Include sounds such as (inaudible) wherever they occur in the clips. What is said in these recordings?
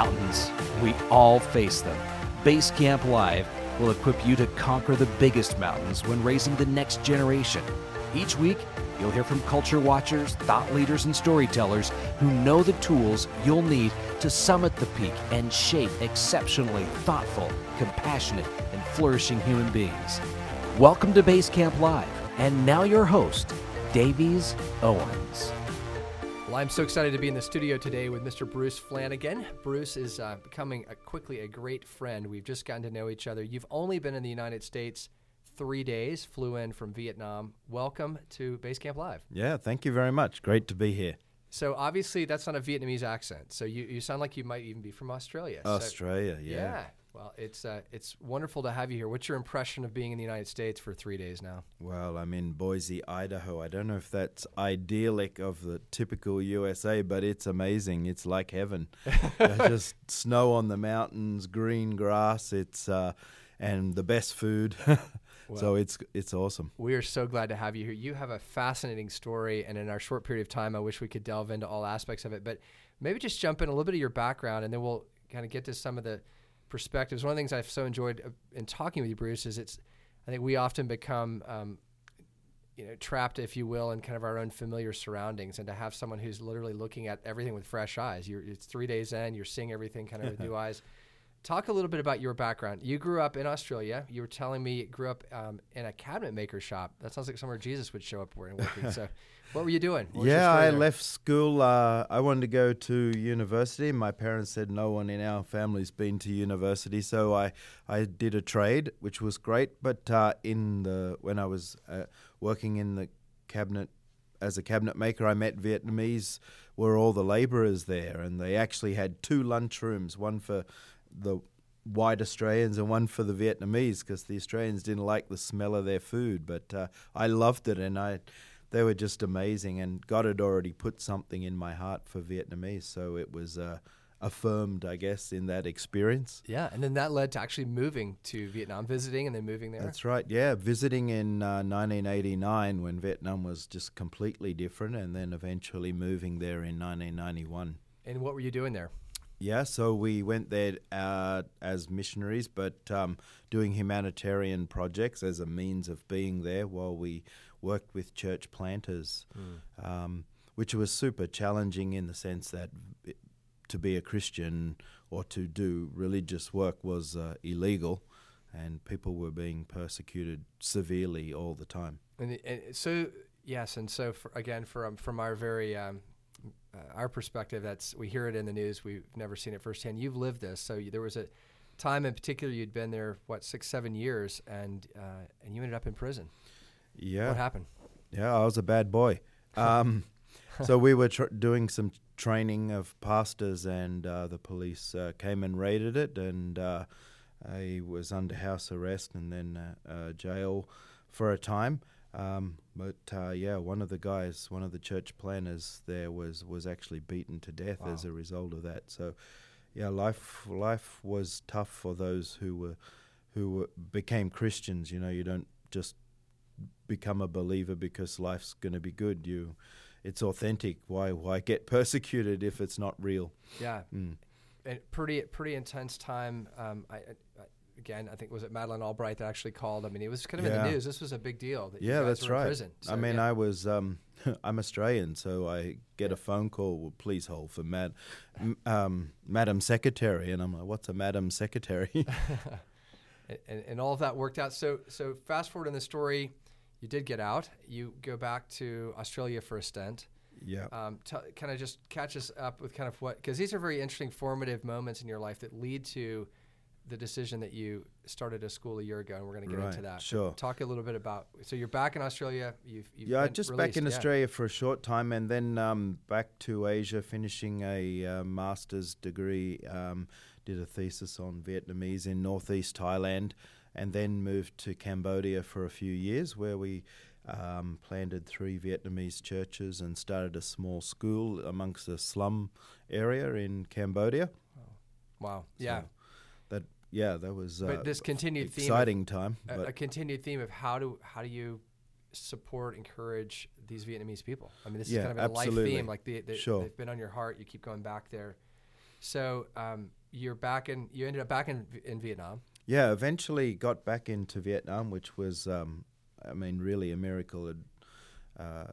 mountains. We all face them. Base Camp Live will equip you to conquer the biggest mountains when raising the next generation. Each week, you'll hear from culture watchers, thought leaders, and storytellers who know the tools you'll need to summit the peak and shape exceptionally thoughtful, compassionate, and flourishing human beings. Welcome to Base Camp Live, and now your host, Davies Owens. I'm so excited to be in the studio today with Mr. Bruce Flanagan. Bruce is uh, becoming a, quickly a great friend. We've just gotten to know each other. You've only been in the United States three days, flew in from Vietnam. Welcome to Base Camp Live. Yeah, thank you very much. Great to be here. So obviously that's not a Vietnamese accent. So you, you sound like you might even be from Australia. Australia, so, yeah. Yeah. Well, it's uh, it's wonderful to have you here. What's your impression of being in the United States for three days now? Well, I'm in Boise, Idaho. I don't know if that's idyllic of the typical USA, but it's amazing. It's like heaven. (laughs) just snow on the mountains, green grass. It's uh, and the best food. (laughs) Well, so it's it's awesome. We are so glad to have you here. You have a fascinating story, and in our short period of time, I wish we could delve into all aspects of it. But maybe just jump in a little bit of your background, and then we'll kind of get to some of the perspectives. One of the things I've so enjoyed uh, in talking with you, Bruce, is it's I think we often become um, you know trapped, if you will, in kind of our own familiar surroundings, and to have someone who's literally looking at everything with fresh eyes. You're, it's three days in, you're seeing everything kind of with (laughs) new eyes. Talk a little bit about your background. You grew up in Australia. You were telling me you grew up um, in a cabinet maker shop. That sounds like somewhere Jesus would show up working. So (laughs) what were you doing? yeah, I there? left school. Uh, I wanted to go to university. My parents said no one in our family's been to university, so I, I did a trade, which was great. But uh, in the when I was uh, working in the cabinet as a cabinet maker, I met Vietnamese. Were all the labourers there, and they actually had two lunchrooms, one for the white Australians and one for the Vietnamese, because the Australians didn't like the smell of their food. But uh, I loved it, and I they were just amazing. And God had already put something in my heart for Vietnamese, so it was uh, affirmed, I guess, in that experience. Yeah, and then that led to actually moving to Vietnam, visiting, and then moving there. That's right. Yeah, visiting in uh, 1989 when Vietnam was just completely different, and then eventually moving there in 1991. And what were you doing there? Yeah, so we went there uh, as missionaries, but um, doing humanitarian projects as a means of being there while we worked with church planters, mm. um, which was super challenging in the sense that to be a Christian or to do religious work was uh, illegal, and people were being persecuted severely all the time. And, and so, yes, and so for, again, from from our very um, uh, our perspective, that's we hear it in the news. We've never seen it firsthand. You've lived this, so you, there was a time in particular you'd been there what six seven years, and uh, and you ended up in prison. Yeah. What happened? Yeah, I was a bad boy. (laughs) Um, so we were tr- doing some training of pastors, and uh, the police uh, came and raided it, and uh, I was under house arrest and then uh, uh, jail for a time. Um, but uh, yeah, one of the guys, one of the church planners there, was was actually beaten to death wow. as a result of that. So, yeah, life life was tough for those who were who were, became Christians. You know, you don't just become a believer because life's going to be good. You, it's authentic. Why why get (laughs) persecuted if it's not real? Yeah, mm. and pretty pretty intense time. Um, I, I, again, I think was it Madeleine Albright that actually called. I mean, it was kind of yeah. in the news. This was a big deal. That yeah, that's right. Prison. So, I mean, yeah. I was um, (laughs) I'm Australian, so I get yeah. a phone call. Well, please hold for Mad, um, Madam Secretary, and I'm like, what's a Madam Secretary? (laughs) and, and all of that worked out. So so fast forward in the story you did get out. You go back to Australia for a stint. Yeah. Um, t- kind of just catch us up with kind of what, because these are very interesting, formative moments in your life that lead to the decision that you started a school a year ago, and we're going to get right, into that. Sure. Talk a little bit about. So you're back in Australia. You've, you've yeah, just released, back in yeah. Australia for a short time, and then um, back to Asia, finishing a uh, master's degree. Um, did a thesis on Vietnamese in northeast Thailand, and then moved to Cambodia for a few years, where we um, planted three Vietnamese churches and started a small school amongst a slum area in Cambodia. Wow! Yeah, so that yeah, that was. But uh, this continued exciting theme time. A, a, continued theme of how do how do you support, encourage these Vietnamese people? I mean, this yeah, is kind of a absolutely. life theme. Like the, the, sure. they've been on your heart. You keep going back there. So um, you're back in. You ended up back in in Vietnam. Yeah, eventually got back into Vietnam, which was, um, I mean, really a miracle. It, uh,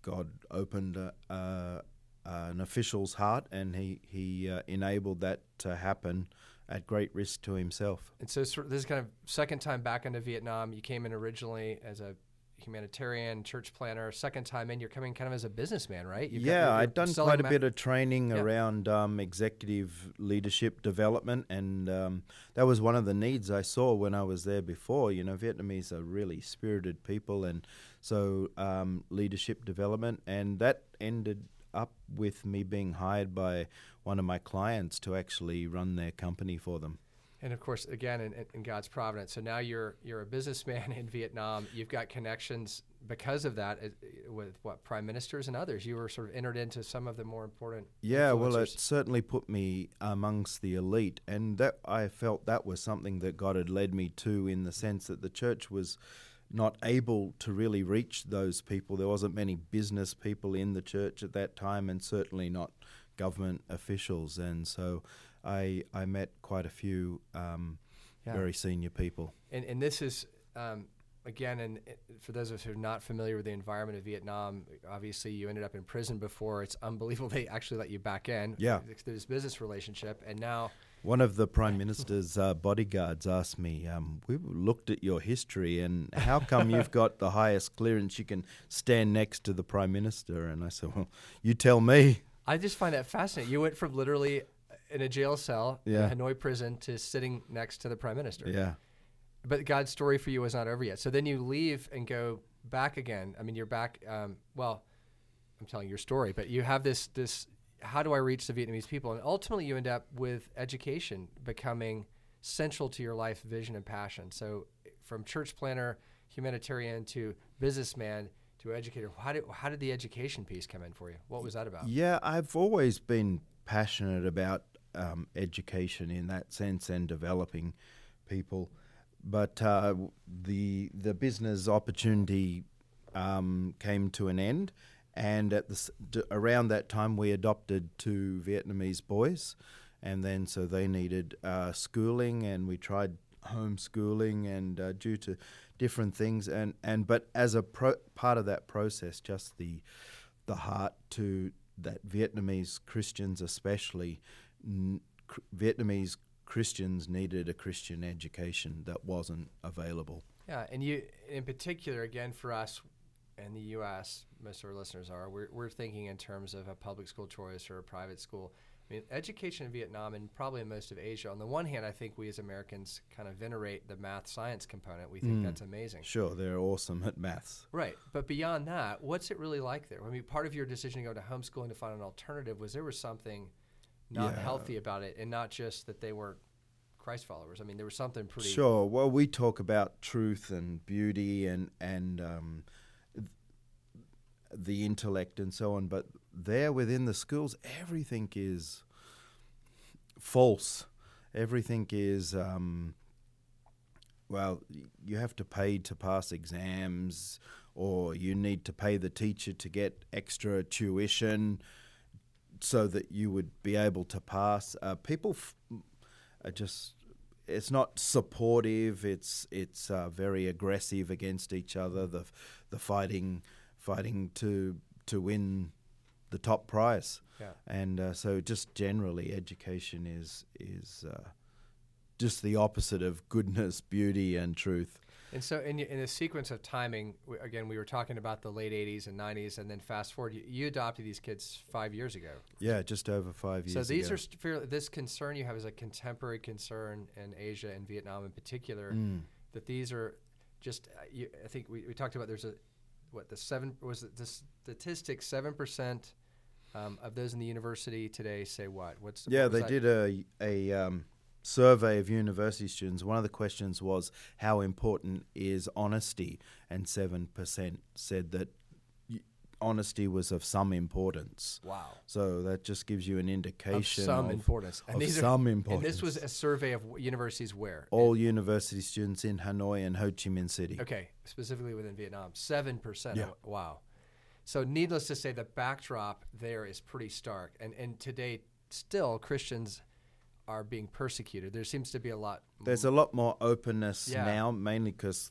God opened uh, uh, an official's heart, and he he uh, enabled that to happen at great risk to himself. And so this is kind of second time back into Vietnam. You came in originally as a humanitarian church planner. Second time in, you're coming kind of as a businessman, right? You've yeah, got, I'd done quite a ma- bit of training yeah. around um, executive leadership development, and um, that was one of the needs I saw when I was there before. You know, Vietnamese are really spirited people, and so um, leadership development, and that ended up with me being hired by one of my clients to actually run their company for them. And of course, again, in, in, God's providence. So now you're you're a businessman (laughs) in Vietnam. You've got connections because of that with what prime ministers and others. You were sort of entered into some of the more important. Yeah, well, it certainly put me amongst the elite, and that I felt that was something that God had led me to, in the sense that the church was not able to really reach those people. There wasn't many business people in the church at that time, and certainly not government officials. And so I I met quite a few um, yeah. very senior people. And and this is. Um, again, and for those of us who are not familiar with the environment of Vietnam, obviously you ended up in prison before. It's unbelievable (laughs) they actually let you back in. Yeah, this business relationship, and now one of the prime minister's uh, bodyguards asked me, um, "We looked at your history, and how come you've (laughs) got the highest clearance? You can stand next to the prime minister." And I said, "Well, you tell me." I just find that fascinating. You went from literally in a jail cell yeah. in Hanoi prison to sitting next to the prime minister. Yeah. But God's story for you was not over yet. So then you leave and go back again. I mean, you're back. Um, well, I'm telling your story, but you have this this how do I reach the Vietnamese people? And ultimately, you end up with education becoming central to your life vision and passion. So, from church planner, humanitarian to businessman to educator, how did, how did the education piece come in for you? What was that about? Yeah, I've always been passionate about um, education in that sense and developing people. But uh, the the business opportunity um, came to an end, and at the around that time we adopted two Vietnamese boys, and then so they needed uh, schooling, and we tried homeschooling, and uh, due to different things, and and but as a pro- part of that process, just the the heart to that Vietnamese Christians, especially n- Vietnamese Christians, needed a Christian education that wasn't available. Yeah, and you, in particular, again for us, in the U.S., most of our listeners are, we're, we're thinking in terms of a public school choice or a private school. I mean, education in Vietnam and probably in most of Asia. On the one hand, I think we as Americans kind of venerate the math science component. We think mm. that's amazing. Sure, they're awesome at maths. Right, but beyond that, what's it really like there? I mean, part of your decision to go to homeschooling to find an alternative was there was something not yeah. healthy about it, and not just that they weren't Christ followers. I mean, there was something pretty. Sure. Well, we talk about truth and beauty and and um, the intellect and so on. But there within the schools, everything is false. Everything is, um, well, you have to pay to pass exams, or you need to pay the teacher to get extra tuition so that you would be able to pass. Uh, people f- are just it's not supportive. It's it's uh, very aggressive against each other. The the fighting fighting to to win the top prize. Yeah. And uh, so just generally education is is uh, just the opposite of goodness, beauty, and truth. And so, in, in the sequence of timing, again, we were talking about the late 80s and 90s, and then fast forward, you, you adopted these kids five years ago. Yeah, just over five years So, these ago. are fairly, this concern you have is a contemporary concern in Asia and Vietnam in particular, mm. that these are just, uh, you, I think we, we talked about there's a what the seven was it the statistic seven percent um, of those in the university today say what? What's yeah? What they did a a um, survey of university students. One of the questions was how important is honesty, and seven percent said that honesty was of some importance. Wow. So that just gives you an indication of some of, importance. And of some are, importance. And this was a survey of universities where? All university students in Hanoi and Ho Chi Minh City. Okay, specifically within Vietnam. 7%. Yeah. Oh, wow. So needless to say, the backdrop there is pretty stark. And, and today, still Christians are being persecuted. There seems to be a lot. There's a lot more openness Yeah. now, mainly because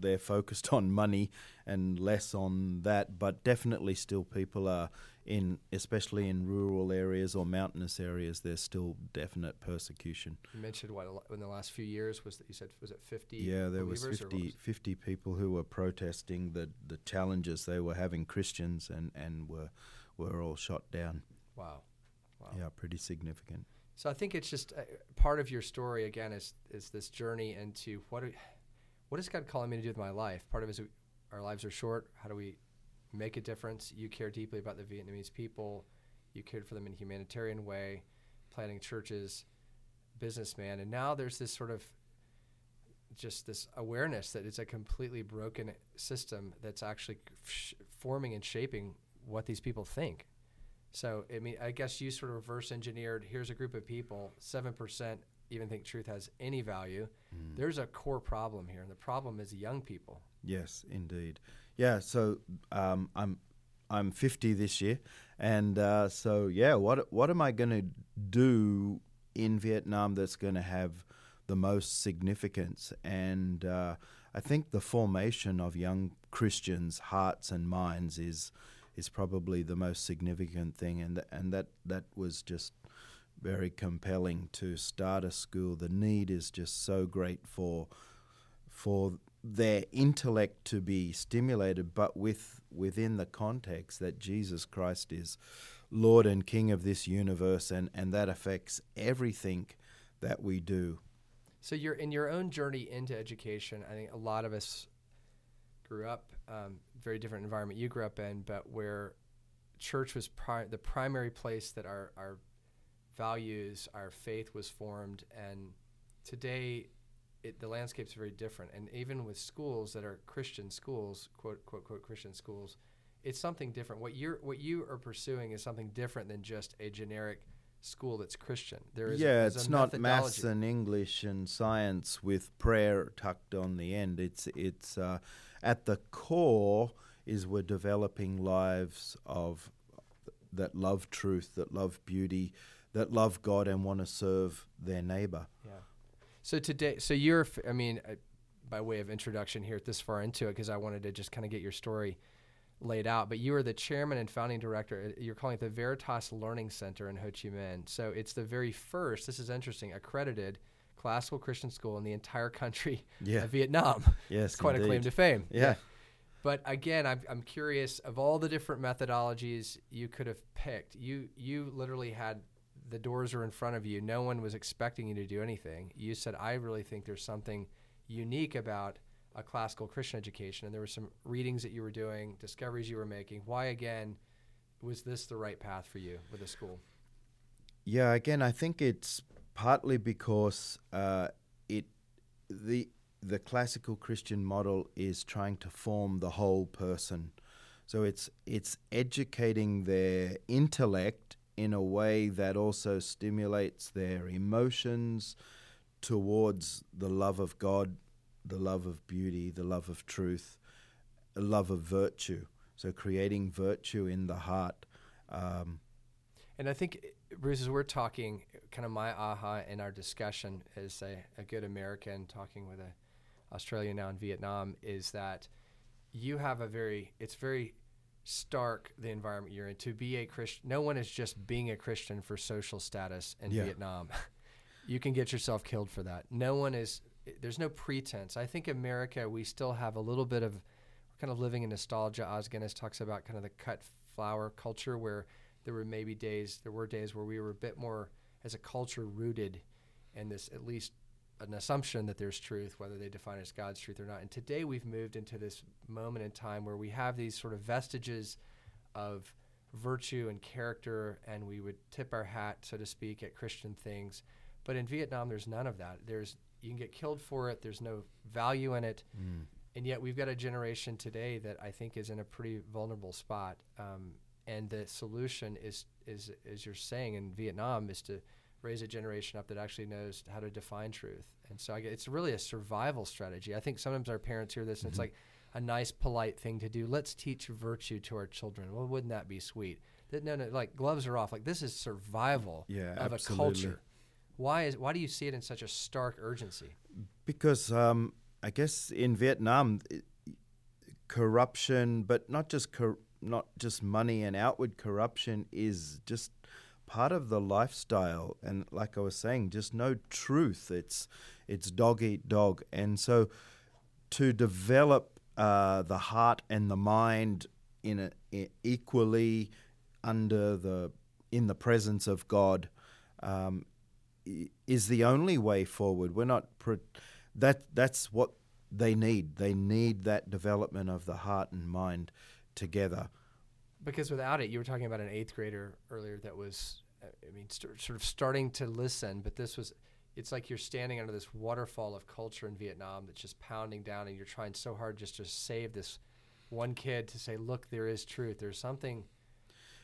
they're focused on money and less on that. But definitely, still people are in, especially in rural areas or mountainous areas. There's still definite persecution. You mentioned what in the last few years was that you said was it 50? Yeah, there was believers 50, was- 50 people who were protesting the, the challenges they were having Christians and, and were were all shot down. Wow. Wow. Yeah, pretty significant. So I think it's just uh, part of your story again is is this journey into what are, what is God calling me to do with my life? Part of it is our lives are short. How do we make a difference? You care deeply about the Vietnamese people. You cared for them in a humanitarian way, planting churches, businessman, and now there's this sort of just this awareness that it's a completely broken system that's actually sh- forming and shaping what these people think. So I mean, I guess you sort of reverse engineered. Here's a group of people. Seven percent even think truth has any value. There's a core problem here, and the problem is young people. Yes, indeed. Yeah, so um, I'm I'm 50 this year, and uh, so yeah, what what am I going to do in Vietnam that's going to have the most significance? And uh, I think the formation of young Christians' hearts and minds is is probably the most significant thing, and th- and that that was just very compelling to start a school. The need is just so great for for their intellect to be stimulated, but with within the context that Jesus Christ is Lord and King of this universe, and and that affects everything that we do. So you're in your own journey into education. I think a lot of us grew up um, very different environment you grew up in, but where church was pri- the primary place that our our values, our faith was formed, and today. It, the landscape's very different, and even with schools that are Christian schools, quote quote quote Christian schools, it's something different. What you're what you are pursuing is something different than just a generic school that's Christian. There is yeah, there's it's a not maths and English and science with prayer tucked on the end. It's it's uh, at the core is we're developing lives of that love truth, that love beauty, that love God and want to serve their neighbor. Yeah. So today, so you're, I mean, uh, by way of introduction here, this far into it, because I wanted to just kind of get your story laid out. But you are the chairman and founding director. uh, You're calling it the Veritas Learning Center in Ho Chi Minh. So it's the very first. This is interesting. Accredited classical Christian school in the entire country (laughs) Yeah. of Vietnam. Yes, It's quite a claim to fame. Yeah. But again, I'm, I'm curious of all the different methodologies you could have picked. You you literally had the doors are in front of you. No one was expecting you to do anything. You said, I really think there's something unique about a classical Christian education, and there were some readings that you were doing, discoveries you were making. Why again was this the right path for you with the school? Yeah, again, I think it's partly because uh, it the the classical Christian model is trying to form the whole person. So it's it's educating their intellect in a way that also stimulates their emotions towards the love of God, the love of beauty, the love of truth, the love of virtue. So creating virtue in the heart. Um, And I think, Bruce, as we're talking, kind of my aha in our discussion as a, a good American talking with a Australian now in Vietnam is that you have a very, it's very stark the environment you're in. To be a Christian, no one is just being a Christian for social status in Yeah. Vietnam. (laughs) you can get yourself killed for that. No one is, there's no pretense. I think America, we still have a little bit of, we're kind of living in nostalgia. Os Guinness talks about kind of the cut flower culture where there were maybe days there were days where we were a bit more as a culture rooted in this at least an assumption that there's truth whether they define it as god's truth or not. And today we've moved into this moment in time where we have these sort of vestiges of virtue and character and we would tip our hat so to speak at christian things. But in vietnam there's none of that. There's you can get killed for it. There's no value in it. And yet we've got a generation today that I think is in a pretty vulnerable spot. Um, and the solution is, is, as you're saying in Vietnam, is to raise a generation up that actually knows how to define truth. And so I get, it's really a survival strategy. I think sometimes our parents hear this and it's like a nice, polite thing to do. Let's teach virtue to our children. Well, wouldn't that be sweet? That, no, no, like gloves are off. Like this is survival Yeah, of absolutely. a culture. Why is why do you see it in such a stark urgency? Because um, I guess in Vietnam, i- corruption, but not just cor- not just money and outward corruption, is just part of the lifestyle. And like I was saying, just no truth. It's it's dog eat dog, and so to develop uh, the heart and the mind in a i equally under the in the presence of God um, is the only way forward. We're not pro- that that's what they need. They need that development of the heart and mind together. Because without it, you were talking about an eighth grader earlier that was, I mean, st- sort of starting to listen, but this was, it's like you're standing under this waterfall of culture in Vietnam that's just pounding down, and you're trying so hard just to save this one kid to say, look, there is truth. There's something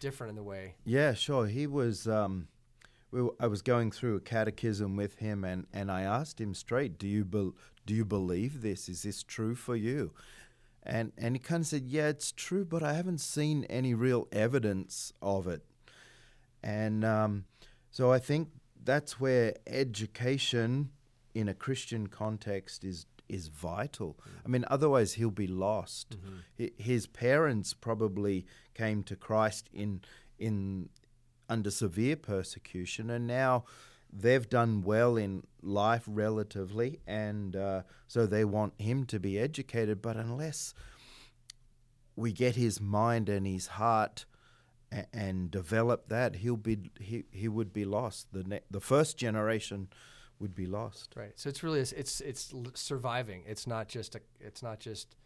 different in the way. Yeah, sure. He was. Um, we were, I was going through a catechism with him, and, and I asked him straight, "Do you bel do you believe this? Is this true for you?" And and he kind of said, "Yeah, it's true, but I haven't seen any real evidence of it." And um, so I think that's where education in a Christian context is is vital. I mean, otherwise he'll be lost. Hi His parents probably came to Christ in in under severe persecution, and now they've done well in life relatively, and uh, so they want him to be educated. But unless we get his mind and his heart a- and develop that, he'll be he, he would be lost. The ne- the first generation would be lost. Right. So it's really it's it's, it's surviving. It's not just a. It's not just.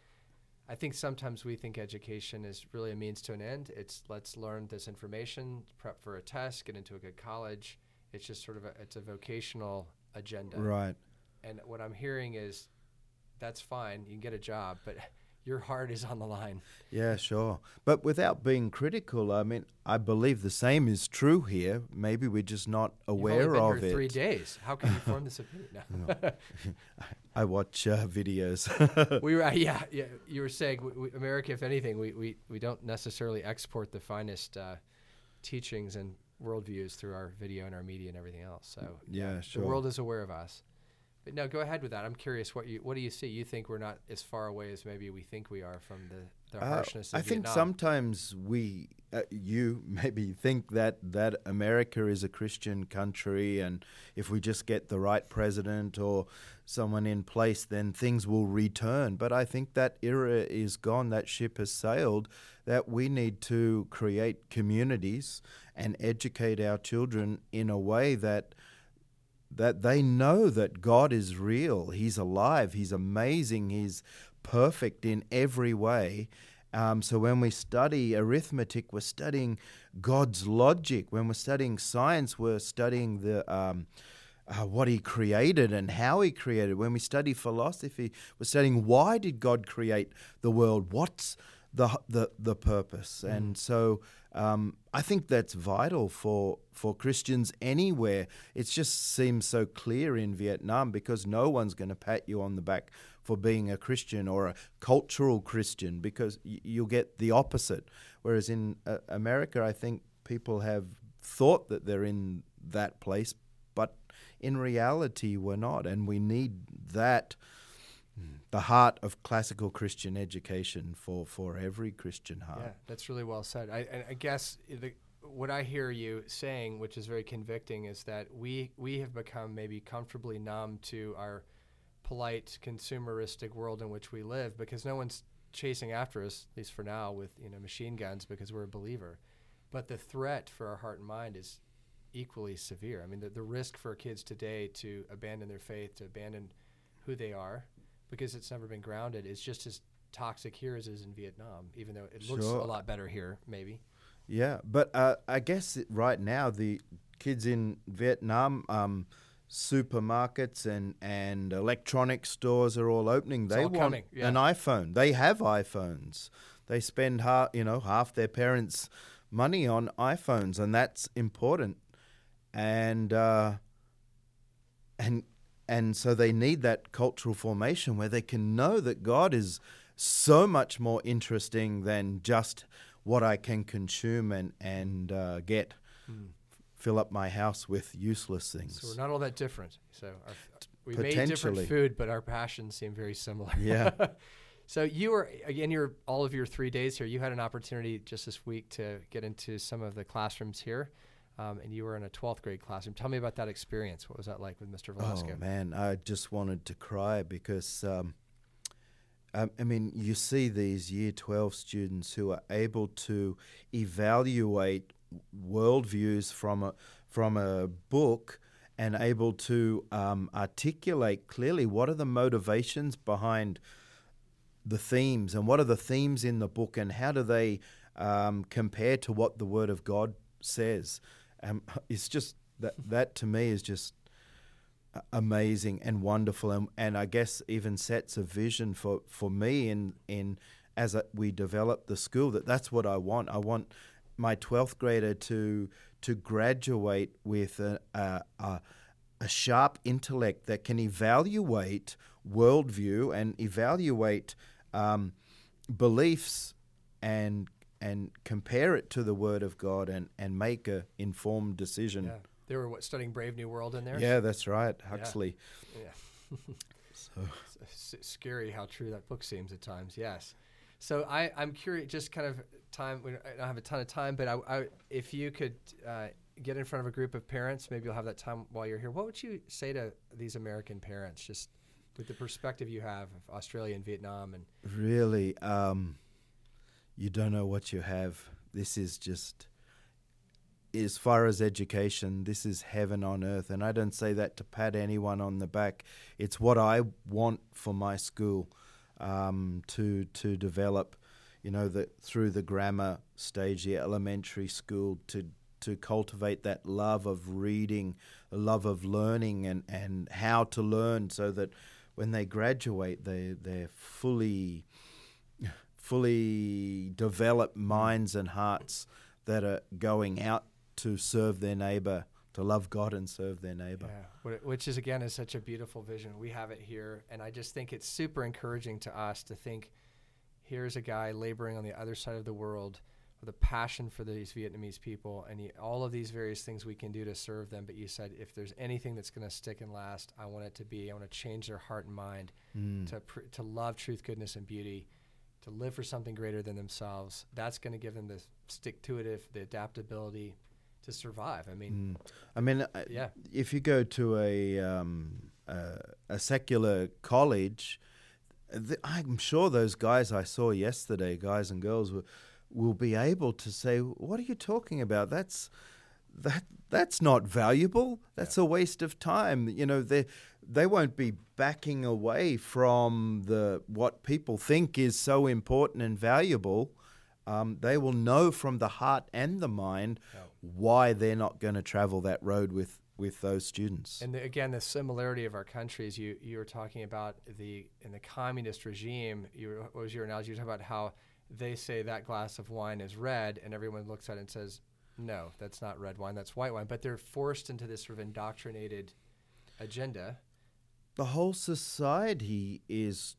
I think sometimes we think education is really a means to an end. It's let's learn this information, prep for a test, get into a good college. It's just sort of a it's a vocational agenda. Right. And what I'm hearing is, that's fine. You can get a job, but your heart is on the line. Yeah, sure. But without being critical, I mean, I believe the same is true here. Maybe we're just not aware of it. three days. How can you form this opinion? No. (laughs) (laughs) I watch uh, videos. (laughs) we were yeah yeah you were saying we, we, America if anything we, we, we don't necessarily export the finest uh, teachings and worldviews through our video and our media and everything else so Yeah, sure. the world is aware of us no go ahead with that I'm curious what you what do you see you think we're not as far away as maybe we think we are from the, the Uh, harshness of the I think Vietnam. sometimes we, uh, you (laughs) maybe think that that America is a Christian country, and if we just get the right president or someone in place, then things will return. But I think that era is gone. That ship has sailed. That we need to create communities and educate our children in a way that that they know that God is real. He's alive. He's amazing. He's perfect in every way. Um, so when we study arithmetic, we're studying God's logic. When we're studying science, we're studying the um, uh, what He created and how He created. When we study philosophy, we're studying why did God create the world? What's the the the purpose? And so um, I think that's vital for for Christians anywhere. It just seems so clear in Vietnam because no one's going to pat you on the back for being a Christian or a cultural Christian because y- you'll get the opposite. Whereas in uh, America, I think people have thought that they're in that place, but in reality, we're not, and we need that the heart of classical Christian education for, for every Christian heart. Yeah, that's really well said. I, I guess the, what I hear you saying, which is very convicting, is that we we have become maybe comfortably numb to our polite consumeristic world in which we live because no one's chasing after us, at least for now, with you know machine guns because we're a believer. But the threat for our heart and mind is equally severe. I mean, the, the risk for kids today to abandon their faith, to abandon who they are, because it's never been grounded, it's just as toxic here as it is in Vietnam, even though it looks Sure. a lot better here, maybe. Yeah, but uh, I guess right now the kids in Vietnam, um, supermarkets and, and electronic stores are all opening. It's they all want yeah. an iPhone. They have iPhones. They spend half, you know, half their parents' money on iPhones, and that's important. And uh, and and so they need that cultural formation where they can know that God is so much more interesting than just what I can consume and and uh, get. Fill up my house with useless things. So we're not all that different. So our, we made Potentially. different food, but our passions seem very similar. Yeah. (laughs) so you were again, your all of your three days here. You had an opportunity just this week to get into some of the classrooms here, um, and you were in a 12th grade classroom. Tell me about that experience. What was that like with Mr. Velasco? Oh man, I just wanted to cry because, um, I, I mean, you see these Year Twelve students who are able to evaluate worldviews from a from a book and able to um, articulate clearly what are the motivations behind the themes and what are the themes in the book and how do they um, compare to what the Word of God says. Um, it's just that that to me is just amazing and wonderful and, and I guess even sets a vision for, for me in in as a, we develop the school that that's what I want. I want my 12th grader to to graduate with a, a, a, a sharp intellect that can evaluate worldview and evaluate um, beliefs and and compare it to the Word of God and, and make a informed decision. Yeah. They were what, studying Brave New World in there. Yeah, that's right, Huxley. Yeah. (laughs) So It's s- scary how true that book seems at times. Yes. So I, I'm curious, just kind of time. We I don't have a ton of time, but I, I, if you could uh, get in front of a group of parents, maybe you'll have that time while you're here. What would you say to these American parents, just with the perspective you have of Australia and Vietnam, and really, um, you don't know what you have. This is just, as far as education, this is heaven on earth. And I don't say that to pat anyone on the back. It's what I want for my school um, to to develop. You know, that through the grammar stage, the elementary school, to to cultivate that love of reading, a love of learning, and, and how to learn, so that when they graduate, they they're fully fully developed minds and hearts that are going out to serve their neighbor, to love God and serve their neighbor. Yeah, which is again is such a beautiful vision. We have it here, and I just think it's super encouraging to us to think, here's a guy laboring on the other side of the world with a passion for these Vietnamese people, and he, all of these various things we can do to serve them. But you said if there's anything that's going to stick and last, I want it to be I want to change their heart and mind Mm. to pr- to love truth, goodness, and beauty. To live for something greater than themselves, that's going to give them the stick to it, the adaptability to survive. I mean, Mm. I mean, yeah, if you go to a um, uh, a secular college, th- I'm sure those guys I saw yesterday, guys and girls, will, will be able to say, "What are you talking about? That's that that's not valuable. That's a waste of time." You know, they they won't be backing away from the what people think is so important and valuable. Um, they will know from the heart and the mind why they're not going to travel that road with with those students. And the, again, the similarity of our countries. You you were talking about the in the communist regime. You what was your analogy? You talking about how they say that glass of wine is red, and everyone looks at it and says, "No, that's not red wine. That's white wine." But they're forced into this sort of indoctrinated agenda. the whole society is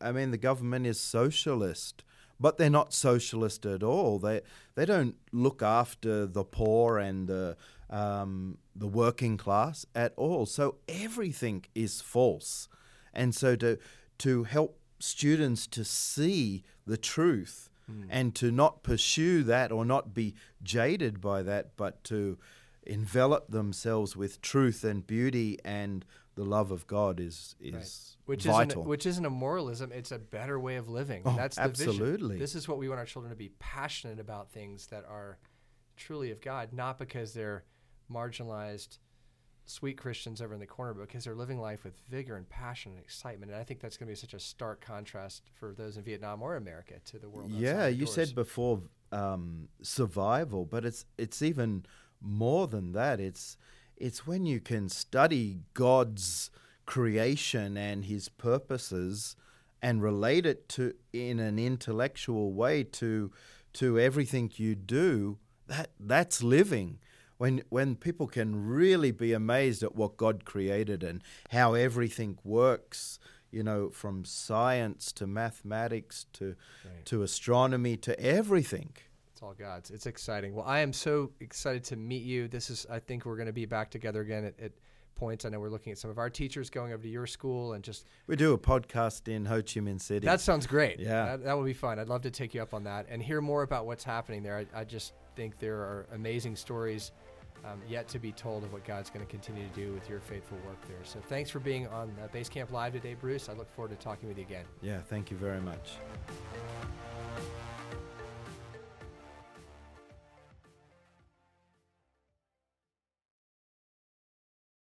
I mean the government is socialist but they're not socialist at all they they don't look after the poor and the um, the working class at all so everything is false and so to to help students to see the truth Mm. and to not pursue that or not be jaded by that but to envelop themselves with truth and beauty and the love of God is is which vital. isn't which isn't a moralism. It's a better way of living. Oh, That's the absolutely. vision. This is what we want our children to be passionate about things that are truly of God, not because they're marginalized, sweet Christians over in the corner, because they're living life with vigor and passion and excitement. And I think that's going to be such a stark contrast for those in Vietnam or America to the world. yeah, you doors. said before um, survival, but it's it's even more than that. It's it's when you can study God's creation and His purposes and relate it to in an intellectual way to to everything you do. That that's living. When when people can really be amazed at what God created and how everything works, you know, from science to mathematics to Right. to astronomy to everything. It's all God's. It's exciting. Well, I am so excited to meet you. This is, I think, we're going to be back together again at, at points. I know we're looking at some of our teachers going over to your school and just. We do a podcast in Ho Chi Minh City. That sounds great. Yeah. That, that would be fun. I'd love to take you up on that and hear more about what's happening there. I, I just think there are amazing stories um, yet to be told of what God's going to continue to do with your faithful work there. So thanks for being on uh, Basecamp Live today, Bruce. I look forward to talking with you again. Yeah, thank you very much.